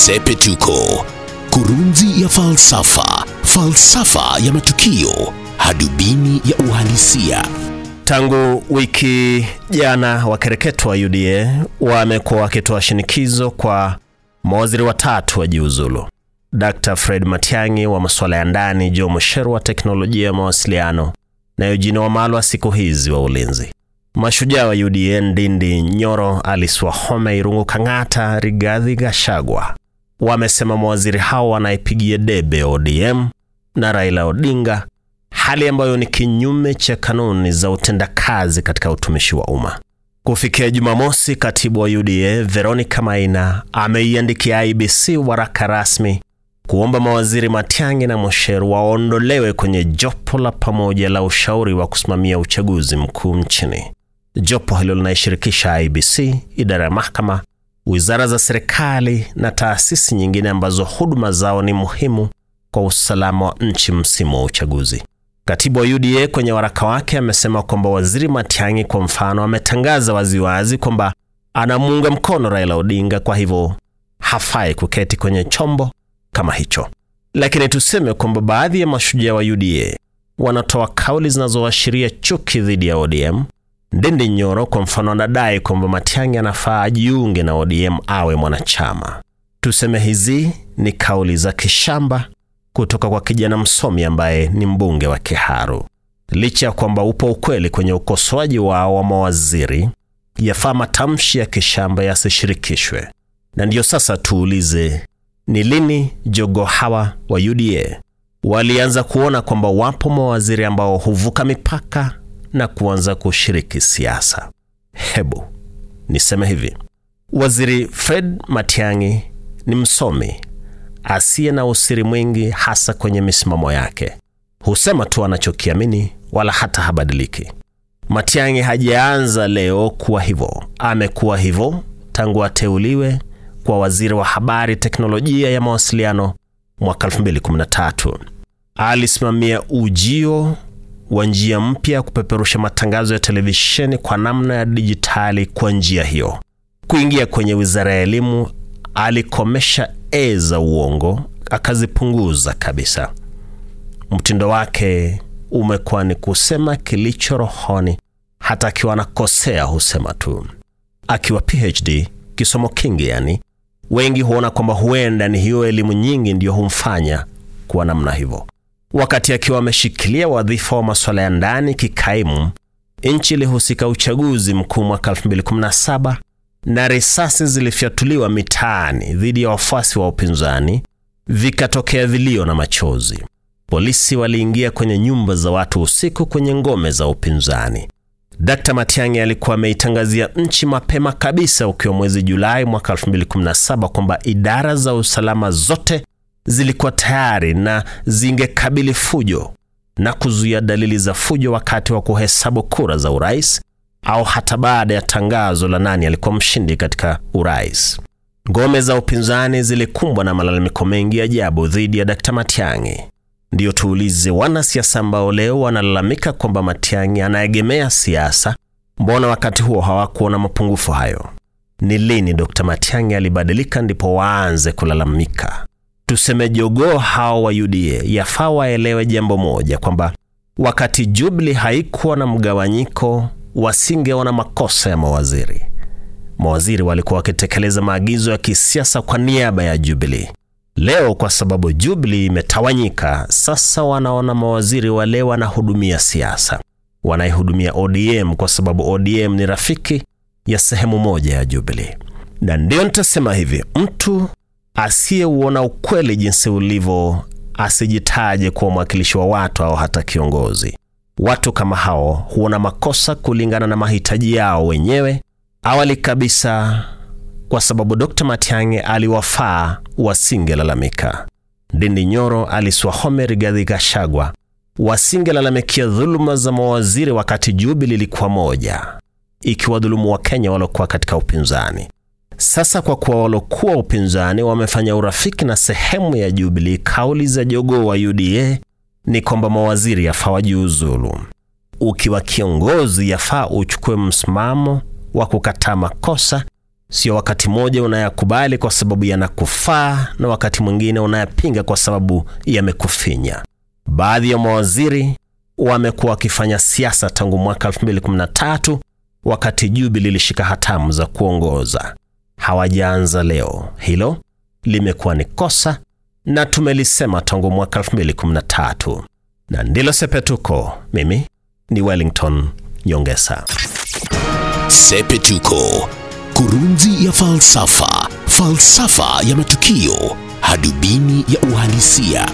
Sepetuko, kurunzi ya falsafa, falsafa ya matukio, hadubini ya uhalisia. Tangu wiki jana wakereketo wa UDA wamekuwa wakitoa shinikizo kwa mawaziri watatu wajiuzulu: Dr. Fred Matiang'i wa masuala ya ndani, Joe Mucheru wa teknolojia ya mawasiliano na Eugene Wamalwa siku hizi wa ulinzi. Mashujaa wa UDA Ndindi Nyoro, Alice Irungu Kang'ata, Rigathi Gachagua wamesema mawaziri hao wanaipigia debe ODM na Raila Odinga, hali ambayo ni kinyume cha kanuni za utendakazi katika utumishi wa umma. Kufikia Jumamosi, katibu wa UDA Veronica Maina ameiandikia IBC waraka rasmi kuomba mawaziri Matiang'i na Mosheru waondolewe kwenye jopo la pamoja la ushauri wa kusimamia uchaguzi mkuu nchini. Jopo hilo linaishirikisha IBC, idara ya mahakama, wizara za serikali na taasisi nyingine ambazo huduma zao ni muhimu kwa usalama wa nchi msimu wa uchaguzi. Katibu wa UDA kwenye waraka wake amesema kwamba waziri Matiang'i kwa mfano ametangaza waziwazi kwamba anamuunga mkono Raila Odinga, kwa hivyo hafai kuketi kwenye chombo kama hicho. Lakini tuseme kwamba baadhi ya mashujaa wa UDA wanatoa kauli zinazoashiria chuki dhidi ya ODM. Ndindi Nyoro kwa mfano anadai kwamba Matiang'i anafaa ajiunge na ODM awe mwanachama. Tuseme hizi ni kauli za kishamba kutoka kwa kijana msomi ambaye ni mbunge wa Kiharu. Licha ya kwamba upo ukweli kwenye ukosoaji wao wa mawaziri, yafaa matamshi ya kishamba yasishirikishwe. Na ndiyo sasa tuulize, ni lini jogo hawa wa UDA walianza kuona kwamba wapo mawaziri ambao huvuka mipaka na kuanza kushiriki siasa? Hebu niseme hivi, waziri Fred Matiang'i ni msomi asiye na usiri mwingi, hasa kwenye misimamo yake. Husema tu anachokiamini, wala hata habadiliki. Matiang'i hajaanza leo kuwa hivyo, amekuwa hivyo tangu ateuliwe kwa waziri wa habari, teknolojia ya mawasiliano mwaka 2013. Alisimamia ujio wa njia mpya ya kupeperusha matangazo ya televisheni kwa namna ya dijitali. Kwa njia hiyo, kuingia kwenye wizara ya elimu, alikomesha e za uongo, akazipunguza kabisa. Mtindo wake umekuwa ni kusema kilicho rohoni, hata akiwa anakosea husema tu. Akiwa PhD kisomo kingi, yani wengi huona kwamba huenda ni hiyo elimu nyingi ndiyo humfanya kuwa namna hivyo. Wakati akiwa ameshikilia wadhifa wa masuala ya ndani kikaimu, nchi ilihusika uchaguzi mkuu mwaka 2017 na risasi zilifyatuliwa mitaani dhidi ya wafuasi wa upinzani, vikatokea vilio na machozi. Polisi waliingia kwenye nyumba za watu usiku kwenye ngome za upinzani. Dkt. Matiang'i alikuwa ameitangazia nchi mapema kabisa ukiwa mwezi Julai mwaka 2017 kwamba idara za usalama zote zilikuwa tayari na zingekabili fujo na kuzuia dalili za fujo wakati wa kuhesabu kura za urais au hata baada ya tangazo la nani alikuwa mshindi katika urais. Ngome za upinzani zilikumbwa na malalamiko mengi ya ajabu dhidi ya Dkt. Matiang'i. Ndiyo tuulize, wanasiasa ambao leo wanalalamika kwamba Matiang'i anaegemea siasa, mbona wakati huo hawakuona mapungufu hayo? Ni lini Dkt. Matiang'i alibadilika ndipo waanze kulalamika? Tuseme jogoo hao wa UDA yafaa waelewe jambo moja, kwamba wakati Jubilee haikuwa na mgawanyiko, wasingeona makosa ya mawaziri. Mawaziri walikuwa wakitekeleza maagizo ya kisiasa kwa niaba ya Jubilee. Leo kwa sababu Jubilee imetawanyika, sasa wanaona mawaziri wale wanahudumia siasa, wanaihudumia ODM kwa sababu ODM ni rafiki ya sehemu moja ya Jubilee. Na ndiyo nitasema hivi, mtu asiyeuona ukweli jinsi ulivyo asijitaje kuwa mwakilishi wa watu au hata kiongozi. Watu kama hao huona makosa kulingana na mahitaji yao wenyewe. Awali kabisa, kwa sababu Dr. Matiang'i aliwafaa, wasingelalamika. Ndindi Nyoro, Alice Wahome, Rigathi Gachagua wasingelalamikia dhuluma za mawaziri wakati Jubilee ilikuwa moja, ikiwadhulumu Wakenya waliokuwa katika upinzani. Sasa kwa kuwa walokuwa upinzani wamefanya urafiki na sehemu ya Jubilee, kauli za jogoo wa UDA ni kwamba mawaziri yafaa wajiuzulu. Ukiwa kiongozi, yafaa uchukue msimamo wa kukataa makosa Sio wakati mmoja unayakubali kwa sababu yanakufaa na wakati mwingine unayapinga kwa sababu yamekufinya. Baadhi ya mawaziri wamekuwa wakifanya siasa tangu mwaka 2013 wakati Jubilee lilishika hatamu za kuongoza. Hawajaanza leo. Hilo limekuwa ni kosa na tumelisema tangu mwaka 2013 na ndilo sepetuko. Mimi ni Wellington Nyongesa. Sepetuko, kurunzi ya falsafa, falsafa ya matukio, hadubini ya uhalisia.